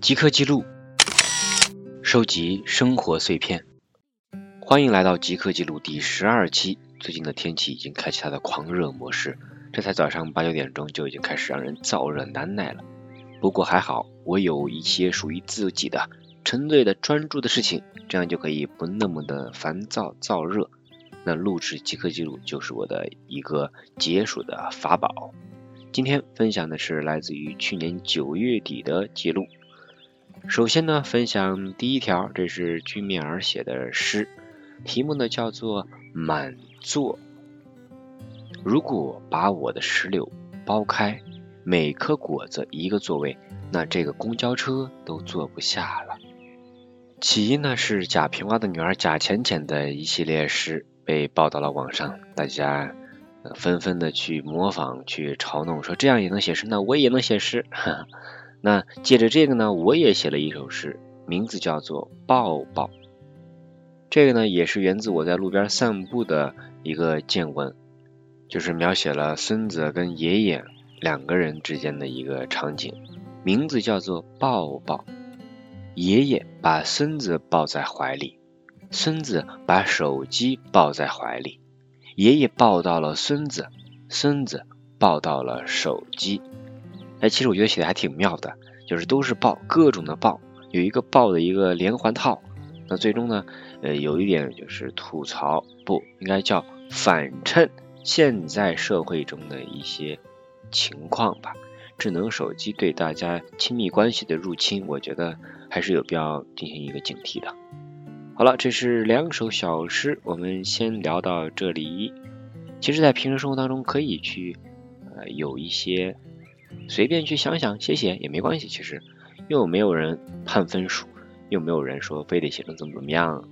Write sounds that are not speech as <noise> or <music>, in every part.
即刻记录，收集生活碎片。欢迎来到即刻记录第十二期。最近的天气已经开启它的狂热模式，这才早上八九点钟就已经开始让人燥热难耐了。不过还好，我有一些属于自己的沉醉的专注的事情，这样就可以不那么的烦躁燥热。那录制即刻记录就是我的一个解暑的法宝。今天分享的是来自于去年九月底的记录。首先呢，分享第一条，这是居米尔写的诗，题目呢叫做《满座》。如果把我的石榴剥开，每颗果子一个座位，那这个公交车都坐不下了。起因呢是贾平凹的女儿贾浅浅的一系列诗被报到了网上，大家纷纷的去模仿、去嘲弄，说这样也能写诗，那我也能写诗。<laughs> 那借着这个呢，我也写了一首诗，名字叫做《抱抱》。这个呢，也是源自我在路边散步的一个见闻，就是描写了孙子跟爷爷两个人之间的一个场景，名字叫做《抱抱》。爷爷把孙子抱在怀里，孙子把手机抱在怀里，爷爷抱到了孙子，孙子抱到了手机。哎，其实我觉得写的还挺妙的，就是都是抱，各种的抱，有一个抱的一个连环套。那最终呢，呃，有一点就是吐槽，不应该叫反衬现在社会中的一些情况吧。智能手机对大家亲密关系的入侵，我觉得还是有必要进行一个警惕的。好了，这是两首小诗，我们先聊到这里。其实，在平时生活当中，可以去呃有一些。随便去想想写写也没关系，其实又没有人判分数，又没有人说非得写成怎么怎么样，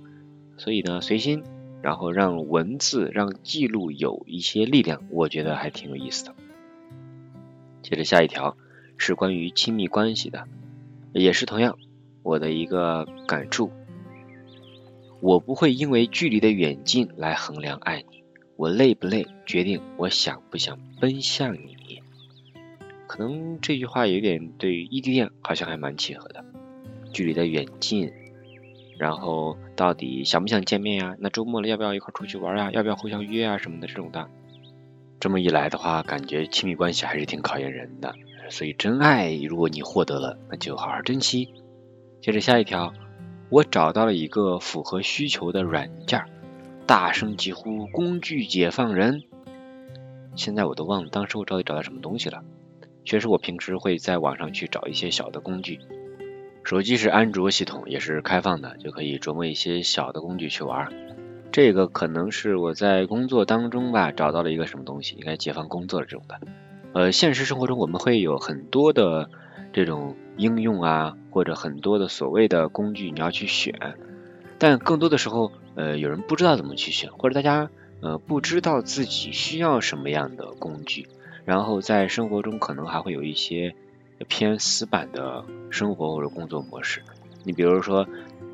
所以呢随心，然后让文字让记录有一些力量，我觉得还挺有意思的。接着下一条是关于亲密关系的，也是同样我的一个感触，我不会因为距离的远近来衡量爱你，我累不累决定我想不想奔向你。可能这句话有点对于异地恋好像还蛮契合的，距离的远近，然后到底想不想见面呀？那周末了要不要一块出去玩呀？要不要互相约啊什么的这种的。这么一来的话，感觉亲密关系还是挺考验人的。所以真爱如果你获得了，那就好好珍惜。接着下一条，我找到了一个符合需求的软件，大声疾呼工具解放人。现在我都忘了当时我到底找到什么东西了。确实，我平时会在网上去找一些小的工具。手机是安卓系统，也是开放的，就可以琢磨一些小的工具去玩。这个可能是我在工作当中吧找到了一个什么东西，应该解放工作的这种的。呃，现实生活中我们会有很多的这种应用啊，或者很多的所谓的工具你要去选，但更多的时候，呃，有人不知道怎么去选，或者大家呃不知道自己需要什么样的工具。然后在生活中可能还会有一些偏死板的生活或者工作模式。你比如说，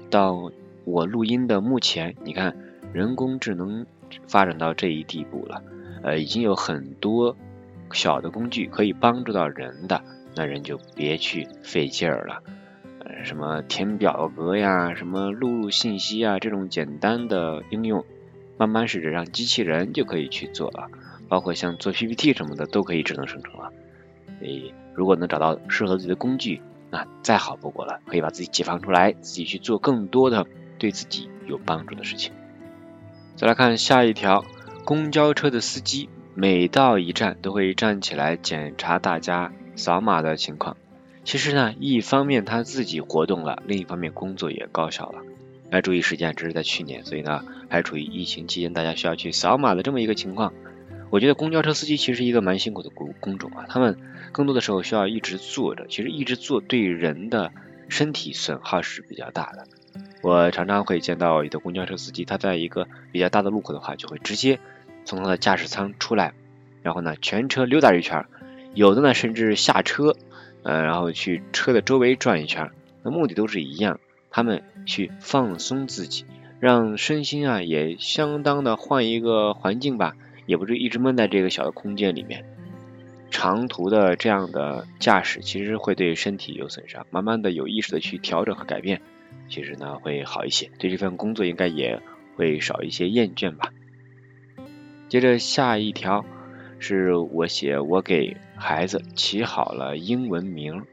到我录音的目前，你看人工智能发展到这一地步了，呃，已经有很多小的工具可以帮助到人的，那人就别去费劲儿了。什么填表格呀，什么录入信息啊，这种简单的应用，慢慢试着让机器人就可以去做了。包括像做 PPT 什么的都可以智能生成了，所以如果能找到适合自己的工具，那再好不过了，可以把自己解放出来，自己去做更多的对自己有帮助的事情。再来看下一条，公交车的司机每到一站都会站起来检查大家扫码的情况。其实呢，一方面他自己活动了，另一方面工作也高效了。来注意时间，这是在去年，所以呢还处于疫情期间，大家需要去扫码的这么一个情况。我觉得公交车司机其实一个蛮辛苦的工工种啊，他们更多的时候需要一直坐着，其实一直坐对人的身体损耗是比较大的。我常常会见到有的公交车司机，他在一个比较大的路口的话，就会直接从他的驾驶舱出来，然后呢全车溜达一圈，有的呢甚至下车，呃，然后去车的周围转一圈，那目的都是一样，他们去放松自己，让身心啊也相当的换一个环境吧，也不是一直闷在这个小的空间里面。长途的这样的驾驶其实会对身体有损伤，慢慢的有意识的去调整和改变，其实呢会好一些，对这份工作应该也会少一些厌倦吧。接着下一条是我写我给孩子起好了英文名。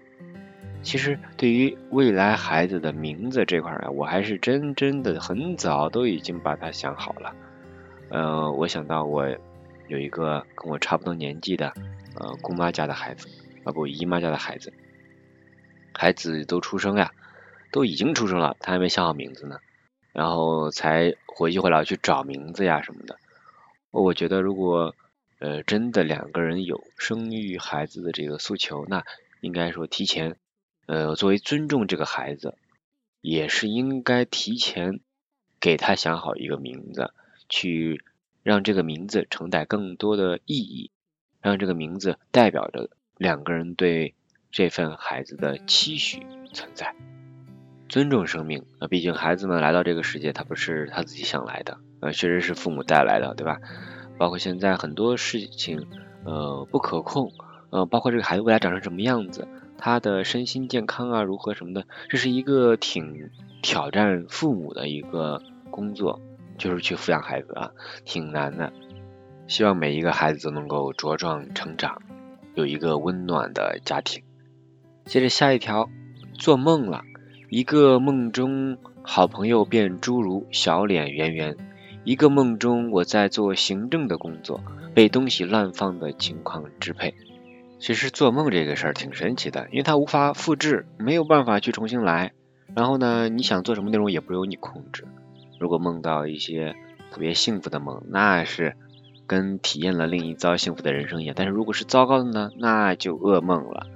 其实对于未来孩子的名字这块啊，我还是真真的很早都已经把它想好了。呃，我想到我有一个跟我差不多年纪的呃姑妈家的孩子，啊不姨妈家的孩子，孩子都出生呀，都已经出生了，他还没想好名字呢，然后才回去回来去找名字呀什么的。我觉得如果呃真的两个人有生育孩子的这个诉求，那应该说提前。呃，作为尊重这个孩子，也是应该提前给他想好一个名字，去让这个名字承载更多的意义，让这个名字代表着两个人对这份孩子的期许存在。尊重生命啊，毕竟孩子们来到这个世界，他不是他自己想来的，呃，确实是父母带来的，对吧？包括现在很多事情，呃，不可控，呃，包括这个孩子未来长成什么样子。他的身心健康啊，如何什么的，这是一个挺挑战父母的一个工作，就是去抚养孩子啊，挺难的。希望每一个孩子都能够茁壮成长，有一个温暖的家庭。接着下一条，做梦了，一个梦中好朋友变侏儒，小脸圆圆；一个梦中我在做行政的工作，被东西乱放的情况支配。其实做梦这个事儿挺神奇的，因为它无法复制，没有办法去重新来。然后呢，你想做什么内容也不由你控制。如果梦到一些特别幸福的梦，那是跟体验了另一遭幸福的人生一样。但是如果是糟糕的呢，那就噩梦了。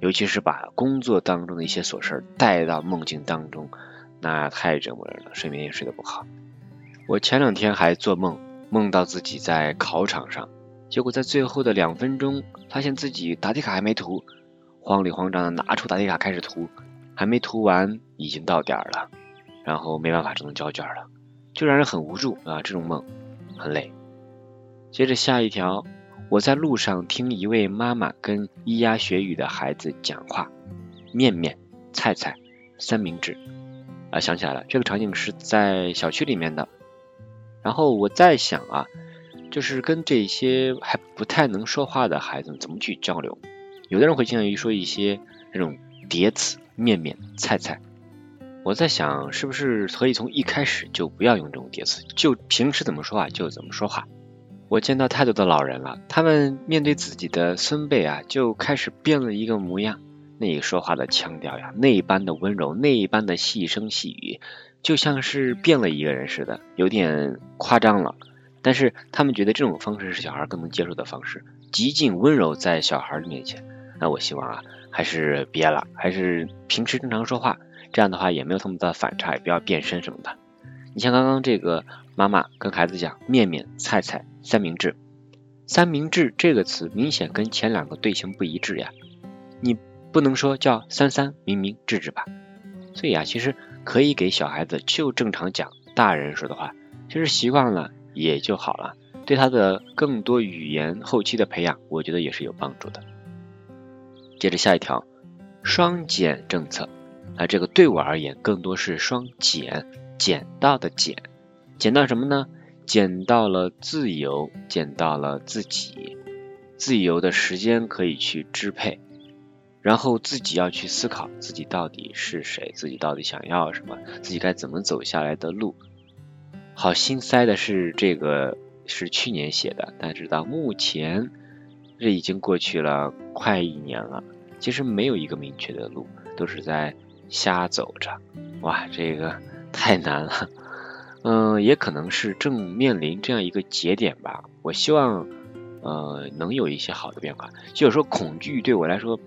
尤其是把工作当中的一些琐事带到梦境当中，那太折磨人了，睡眠也睡得不好。我前两天还做梦，梦到自己在考场上。结果在最后的两分钟，发现自己答题卡还没涂，慌里慌张的拿出答题卡开始涂，还没涂完已经到点了，然后没办法只能交卷了，就让人很无助啊！这种梦很累。接着下一条，我在路上听一位妈妈跟咿呀学语的孩子讲话，面面、菜菜、三明治啊，想起来了，这个场景是在小区里面的。然后我在想啊。就是跟这些还不太能说话的孩子们怎么去交流？有的人会倾向于说一些这种叠词，面面菜菜。我在想，是不是可以从一开始就不要用这种叠词，就平时怎么说话就怎么说话？我见到太多的老人了，他们面对自己的孙辈啊，就开始变了一个模样，那说话的腔调呀，那一般的温柔，那一般的细声细语，就像是变了一个人似的，有点夸张了。但是他们觉得这种方式是小孩更能接受的方式，极尽温柔在小孩的面前。那我希望啊，还是别了，还是平时正常说话，这样的话也没有那么大的反差，也不要变身什么的。你像刚刚这个妈妈跟孩子讲面面菜菜三明治，三明治这个词明显跟前两个队形不一致呀，你不能说叫三三明明治治吧。所以啊，其实可以给小孩子就正常讲大人说的话，其实习惯了。也就好了，对他的更多语言后期的培养，我觉得也是有帮助的。接着下一条，双减政策啊，这个对我而言更多是双减，减到的减，减到什么呢？减到了自由，减到了自己，自由的时间可以去支配，然后自己要去思考自己到底是谁，自己到底想要什么，自己该怎么走下来的路。好心塞的是，这个是去年写的，但是到目前这已经过去了快一年了，其实没有一个明确的路，都是在瞎走着。哇，这个 <laughs> 太难了。嗯，也可能是正面临这样一个节点吧。我希望呃能有一些好的变化。就是说，恐惧对我来说，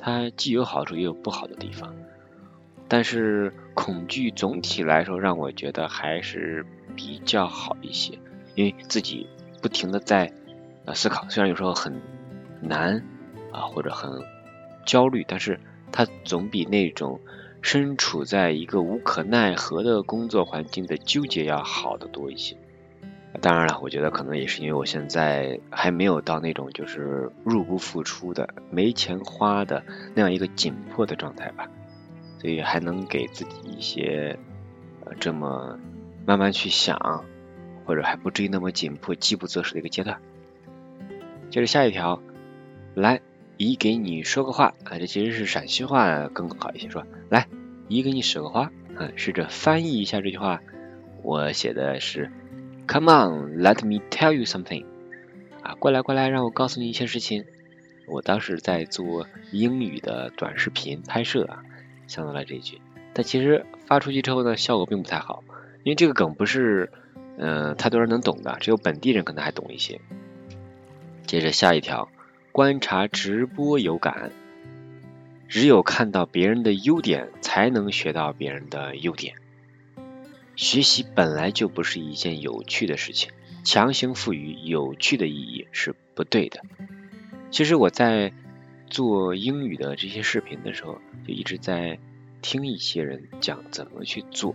它既有好处也有不好的地方。但是恐惧总体来说让我觉得还是。比较好一些，因为自己不停的在呃思考，虽然有时候很难啊或者很焦虑，但是它总比那种身处在一个无可奈何的工作环境的纠结要好得多一些。当然了，我觉得可能也是因为我现在还没有到那种就是入不敷出的、没钱花的那样一个紧迫的状态吧，所以还能给自己一些呃这么慢慢去想，或者还不至于那么紧迫、饥不择食的一个阶段。接着下一条，来，姨给你说个话啊，这其实是陕西话更好一些，说来，姨给你说个话，嗯，试着翻译一下这句话，我写的是。Come on, let me tell you something. 啊，过来过来，让我告诉你一些事情。我当时在做英语的短视频拍摄啊，想到了这句。但其实发出去之后呢，效果并不太好，因为这个梗不是嗯太多人能懂的，只有本地人可能还懂一些。接着下一条，观察直播有感，只有看到别人的优点，才能学到别人的优点。学习本来就不是一件有趣的事情，强行赋予有趣的意义是不对的。其实我在做英语的这些视频的时候，就一直在听一些人讲怎么去做，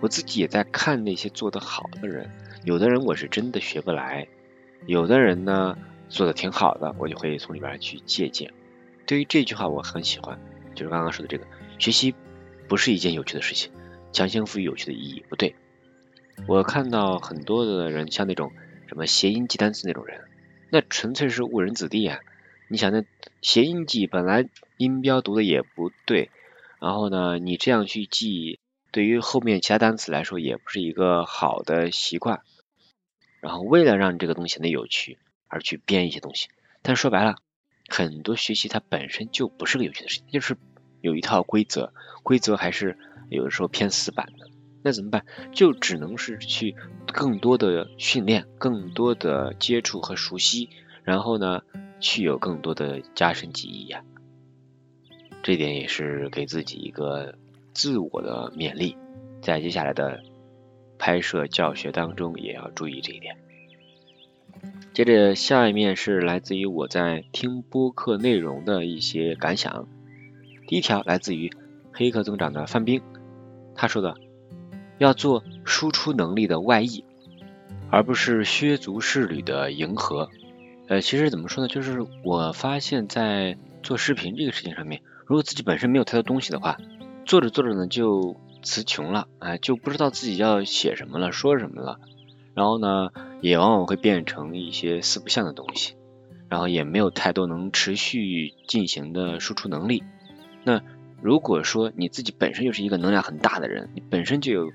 我自己也在看那些做得好的人。有的人我是真的学不来，有的人呢做的挺好的，我就会从里边去借鉴。对于这句话我很喜欢，就是刚刚说的这个，学习不是一件有趣的事情。强行赋予有趣的意义不对，我看到很多的人像那种什么谐音记单词那种人，那纯粹是误人子弟啊！你想那谐音记本来音标读的也不对，然后呢，你这样去记，对于后面其他单词来说也不是一个好的习惯。然后为了让这个东西显得有趣而去编一些东西，但说白了，很多学习它本身就不是个有趣的事情，就是有一套规则，规则还是。有的时候偏死板的，那怎么办？就只能是去更多的训练，更多的接触和熟悉，然后呢，去有更多的加深记忆呀。这点也是给自己一个自我的勉励，在接下来的拍摄教学当中也要注意这一点。接着下一面是来自于我在听播客内容的一些感想。第一条来自于黑客增长的范冰。他说的要做输出能力的外溢，而不是削足适履的迎合。呃，其实怎么说呢？就是我发现，在做视频这个事情上面，如果自己本身没有太多东西的话，做着做着呢就词穷了，哎，就不知道自己要写什么了，说什么了。然后呢，也往往会变成一些四不像的东西，然后也没有太多能持续进行的输出能力。那如果说你自己本身就是一个能量很大的人，你本身就有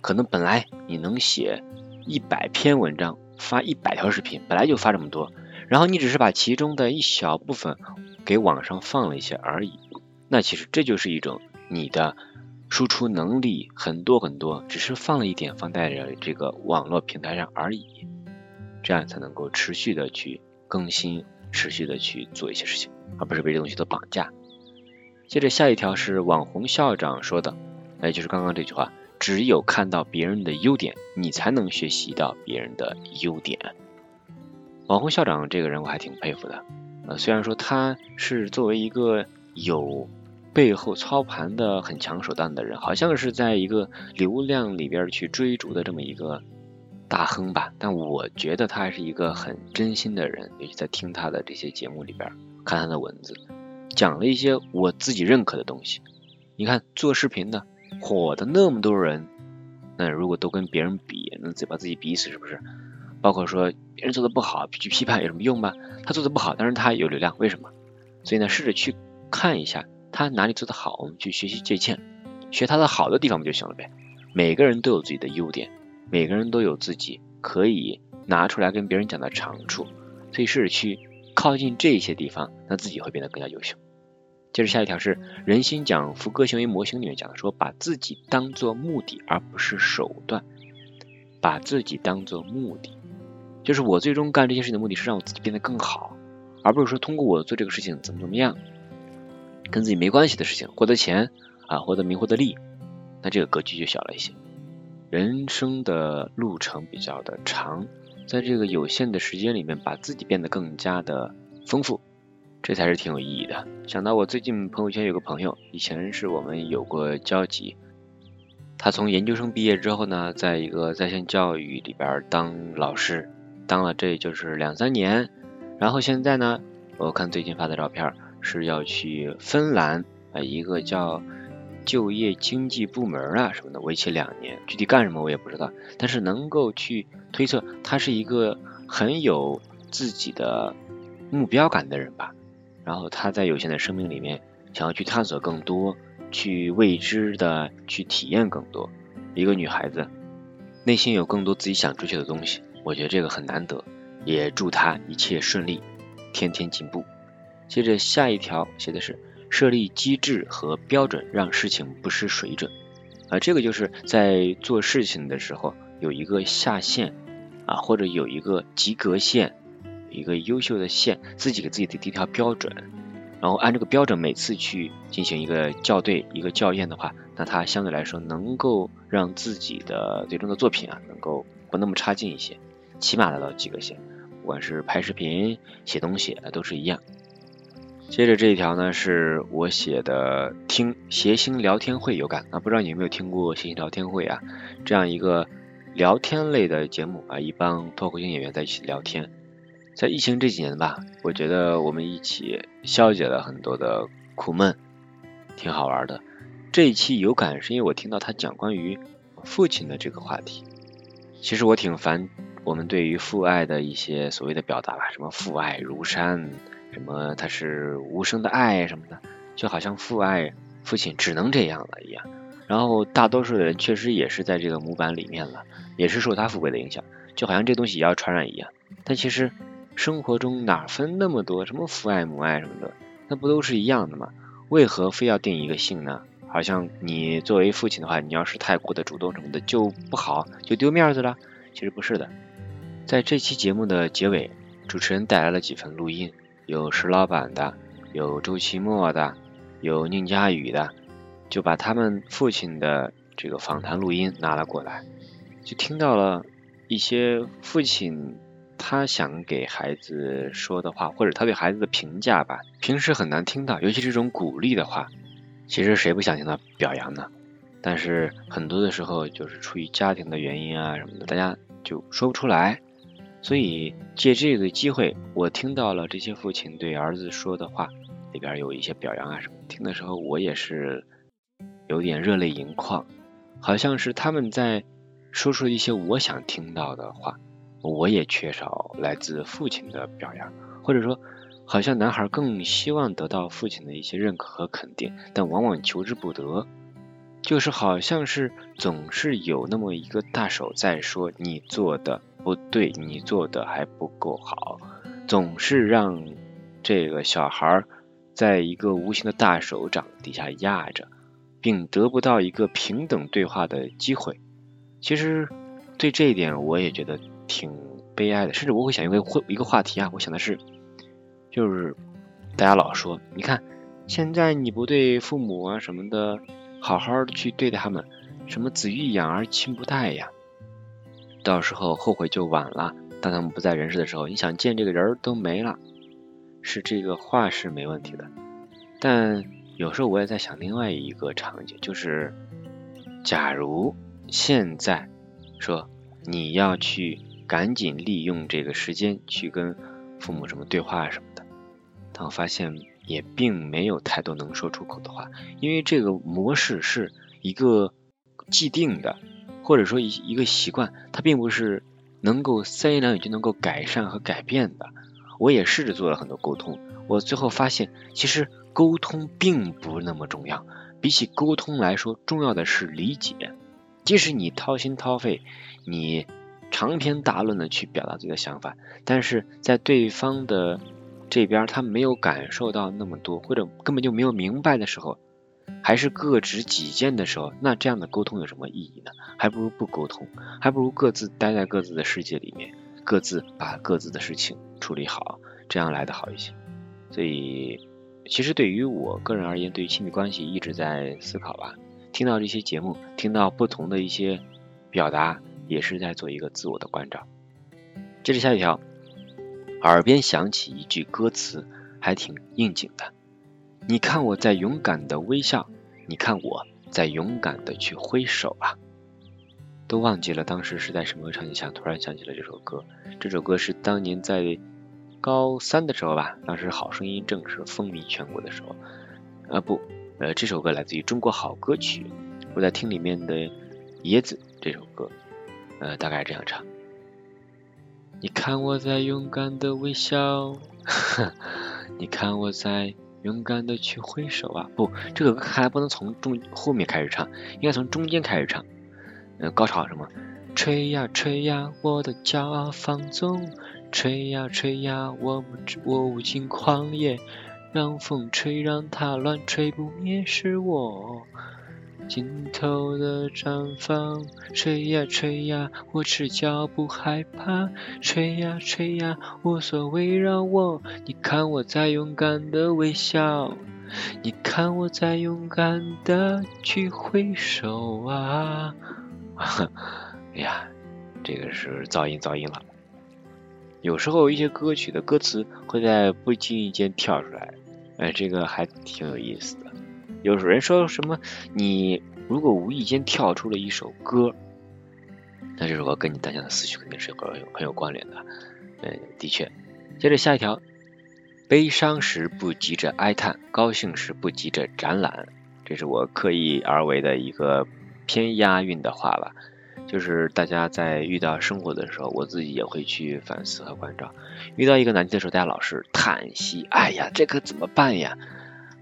可能本来你能写一百篇文章，发一百条视频，本来就发这么多，然后你只是把其中的一小部分给网上放了一些而已，那其实这就是一种你的输出能力很多很多，只是放了一点放在了这个网络平台上而已，这样才能够持续的去更新，持续的去做一些事情，而不是被这东西所绑架。接着下一条是网红校长说的，也就是刚刚这句话，只有看到别人的优点，你才能学习到别人的优点。网红校长这个人我还挺佩服的，呃，虽然说他是作为一个有背后操盘的很强手段的人，好像是在一个流量里边去追逐的这么一个大亨吧，但我觉得他还是一个很真心的人，尤其在听他的这些节目里边，看他的文字。讲了一些我自己认可的东西。你看做视频的火的那么多人，那如果都跟别人比，那自己把自己逼死是不是？包括说别人做的不好去批判有什么用吗？他做的不好，但是他有流量，为什么？所以呢，试着去看一下他哪里做的好，我们去学习借鉴，学他的好的地方不就行了呗？每个人都有自己的优点，每个人都有自己可以拿出来跟别人讲的长处，所以试着去。靠近这些地方，那自己会变得更加优秀。接着下一条是人心讲福格行为模型里面讲的，说把自己当做目的而不是手段，把自己当做目的，就是我最终干这些事情的目的是让我自己变得更好，而不是说通过我做这个事情怎么怎么样，跟自己没关系的事情，获得钱啊，获得名，获得利，那这个格局就小了一些。人生的路程比较的长。在这个有限的时间里面，把自己变得更加的丰富，这才是挺有意义的。想到我最近朋友圈有个朋友，以前是我们有过交集。他从研究生毕业之后呢，在一个在线教育里边当老师，当了这就是两三年。然后现在呢，我看最近发的照片是要去芬兰啊，一个叫就业经济部门啊什么的，为期两年，具体干什么我也不知道。但是能够去推测，他是一个很有自己的目标感的人吧。然后他在有限的生命里面，想要去探索更多，去未知的去体验更多。一个女孩子，内心有更多自己想追求的东西，我觉得这个很难得。也祝她一切顺利，天天进步。接着下一条写的是设立机制和标准，让事情不失水准。啊，这个就是在做事情的时候有一个下限啊，或者有一个及格线。一个优秀的线，自己给自己的一条标准，然后按这个标准每次去进行一个校对、一个校验的话，那它相对来说能够让自己的最终的作品啊，能够不那么差劲一些，起码达到及格线。不管是拍视频、写东西啊，都是一样。接着这一条呢，是我写的，听谐星聊天会有感啊，不知道你有没有听过谐星聊天会啊？这样一个聊天类的节目啊，一帮脱口秀演员在一起聊天。在疫情这几年吧，我觉得我们一起消解了很多的苦闷，挺好玩的。这一期有感是因为我听到他讲关于父亲的这个话题。其实我挺烦我们对于父爱的一些所谓的表达吧，什么父爱如山，什么他是无声的爱什么的，就好像父爱父亲只能这样了一样。然后大多数的人确实也是在这个模板里面了，也是受他父辈的影响，就好像这东西也要传染一样。但其实。生活中哪分那么多什么父爱母爱什么的，那不都是一样的吗？为何非要定一个性呢？好像你作为父亲的话，你要是太过的主动什么的就不好，就丢面子了。其实不是的，在这期节目的结尾，主持人带来了几份录音，有石老板的，有周奇墨的，有宁佳宇的，就把他们父亲的这个访谈录音拿了过来，就听到了一些父亲。他想给孩子说的话，或者他对孩子的评价吧，平时很难听到，尤其这种鼓励的话，其实谁不想听到表扬呢？但是很多的时候，就是出于家庭的原因啊什么的，大家就说不出来。所以借这个机会，我听到了这些父亲对儿子说的话，里边有一些表扬啊什么，听的时候我也是有点热泪盈眶，好像是他们在说出一些我想听到的话。我也缺少来自父亲的表扬，或者说，好像男孩更希望得到父亲的一些认可和肯定，但往往求之不得。就是好像是总是有那么一个大手在说你做的不对，你做的还不够好，总是让这个小孩在一个无形的大手掌底下压着，并得不到一个平等对话的机会。其实对这一点，我也觉得。挺悲哀的，甚至我会想一个会一个话题啊，我想的是，就是大家老说，你看现在你不对父母啊什么的好好的去对待他们，什么子欲养而亲不待呀，到时候后悔就晚了。当他们不在人世的时候，你想见这个人都没了，是这个话是没问题的。但有时候我也在想另外一个场景，就是假如现在说你要去。赶紧利用这个时间去跟父母什么对话什么的，但我发现也并没有太多能说出口的话，因为这个模式是一个既定的，或者说一一个习惯，它并不是能够三言两语就能够改善和改变的。我也试着做了很多沟通，我最后发现，其实沟通并不那么重要，比起沟通来说，重要的是理解。即使你掏心掏肺，你。长篇大论的去表达自己的想法，但是在对方的这边他没有感受到那么多，或者根本就没有明白的时候，还是各执己见的时候，那这样的沟通有什么意义呢？还不如不沟通，还不如各自待在各自的世界里面，各自把各自的事情处理好，这样来的好一些。所以，其实对于我个人而言，对于亲密关系一直在思考吧。听到这些节目，听到不同的一些表达。也是在做一个自我的关照。接着下一条，耳边响起一句歌词，还挺应景的。你看我在勇敢的微笑，你看我在勇敢的去挥手啊。都忘记了当时是在什么场景下，突然想起了这首歌。这首歌是当年在高三的时候吧，当时《好声音》正是风靡全国的时候。啊不，呃，这首歌来自于《中国好歌曲》，我在听里面的《椰子》这首歌，呃，大概这样唱。你看我在勇敢的微笑，<laughs> 你看我在勇敢的去挥手啊！不，这个歌还不能从中后面开始唱，应该从中间开始唱。嗯，高潮什么？吹呀吹呀，我的骄傲放纵；吹呀吹呀，我我无尽狂野。让风吹，让它乱吹不灭，是我尽头的绽放。吹呀吹呀，我赤脚不害怕。吹呀吹呀，无所谓，让我。你看我在勇敢的微笑，你看我在勇敢的去挥手啊！<laughs> 哎呀，这个是噪音噪音了。有时候一些歌曲的歌词会在不经意间跳出来。哎，这个还挺有意思的。有人说什么，你如果无意间跳出了一首歌，那这首歌跟你当下的思绪肯定是很很有关联的。嗯，的确。接着下一条，悲伤时不急着哀叹，高兴时不急着展览。这是我刻意而为的一个偏押韵的话吧。就是大家在遇到生活的时候，我自己也会去反思和关照。遇到一个难题的时候，大家老是叹息，哎呀，这可怎么办呀？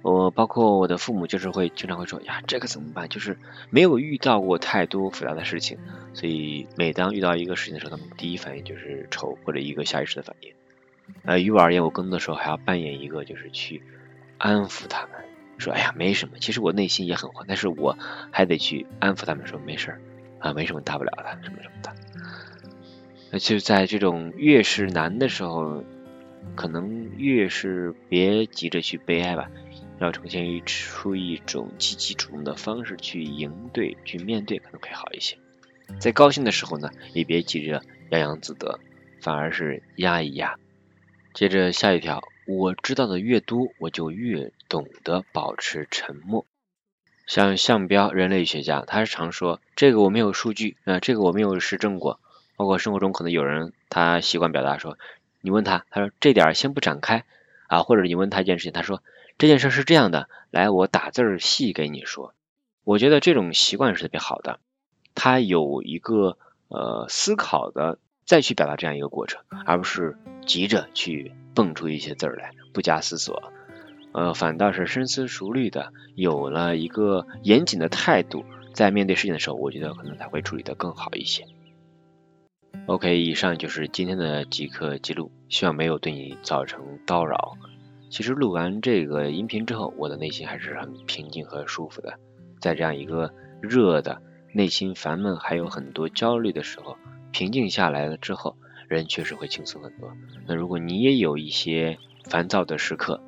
我包括我的父母，就是会经常会说，呀，这个怎么办？就是没有遇到过太多复杂的事情，所以每当遇到一个事情的时候，他们第一反应就是愁，或者一个下意识的反应。呃，于我而言，我更多的时候还要扮演一个，就是去安抚他们，说，哎呀，没什么。其实我内心也很慌，但是我还得去安抚他们，说没事儿。啊，没什么大不了的，什么什么的。那就在这种越是难的时候，可能越是别急着去悲哀吧，要呈现出一种积极主动的方式去应对、去面对，可能会好一些。在高兴的时候呢，也别急着洋洋自得，反而是压一压。接着下一条，我知道的越多，我就越懂得保持沉默。像项彪，人类学家，他是常说这个我没有数据，啊，这个我没有实证过。包括生活中可能有人他习惯表达说，你问他，他说这点先不展开啊，或者你问他一件事情，他说这件事是这样的，来我打字儿细给你说。我觉得这种习惯是特别好的，他有一个呃思考的再去表达这样一个过程，而不是急着去蹦出一些字儿来，不加思索。呃，反倒是深思熟虑的，有了一个严谨的态度，在面对事情的时候，我觉得可能才会处理的更好一些。OK，以上就是今天的即刻记录，希望没有对你造成叨扰。其实录完这个音频之后，我的内心还是很平静和舒服的。在这样一个热的、内心烦闷还有很多焦虑的时候，平静下来了之后，人确实会轻松很多。那如果你也有一些烦躁的时刻，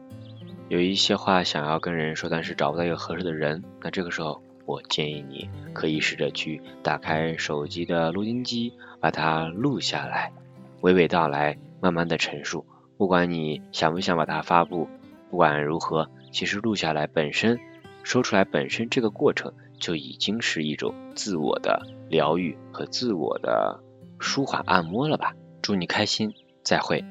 有一些话想要跟人说，但是找不到一个合适的人，那这个时候我建议你可以试着去打开手机的录音机，把它录下来，娓娓道来，慢慢的陈述。不管你想不想把它发布，不管如何，其实录下来本身，说出来本身这个过程就已经是一种自我的疗愈和自我的舒缓按摩了吧。祝你开心，再会。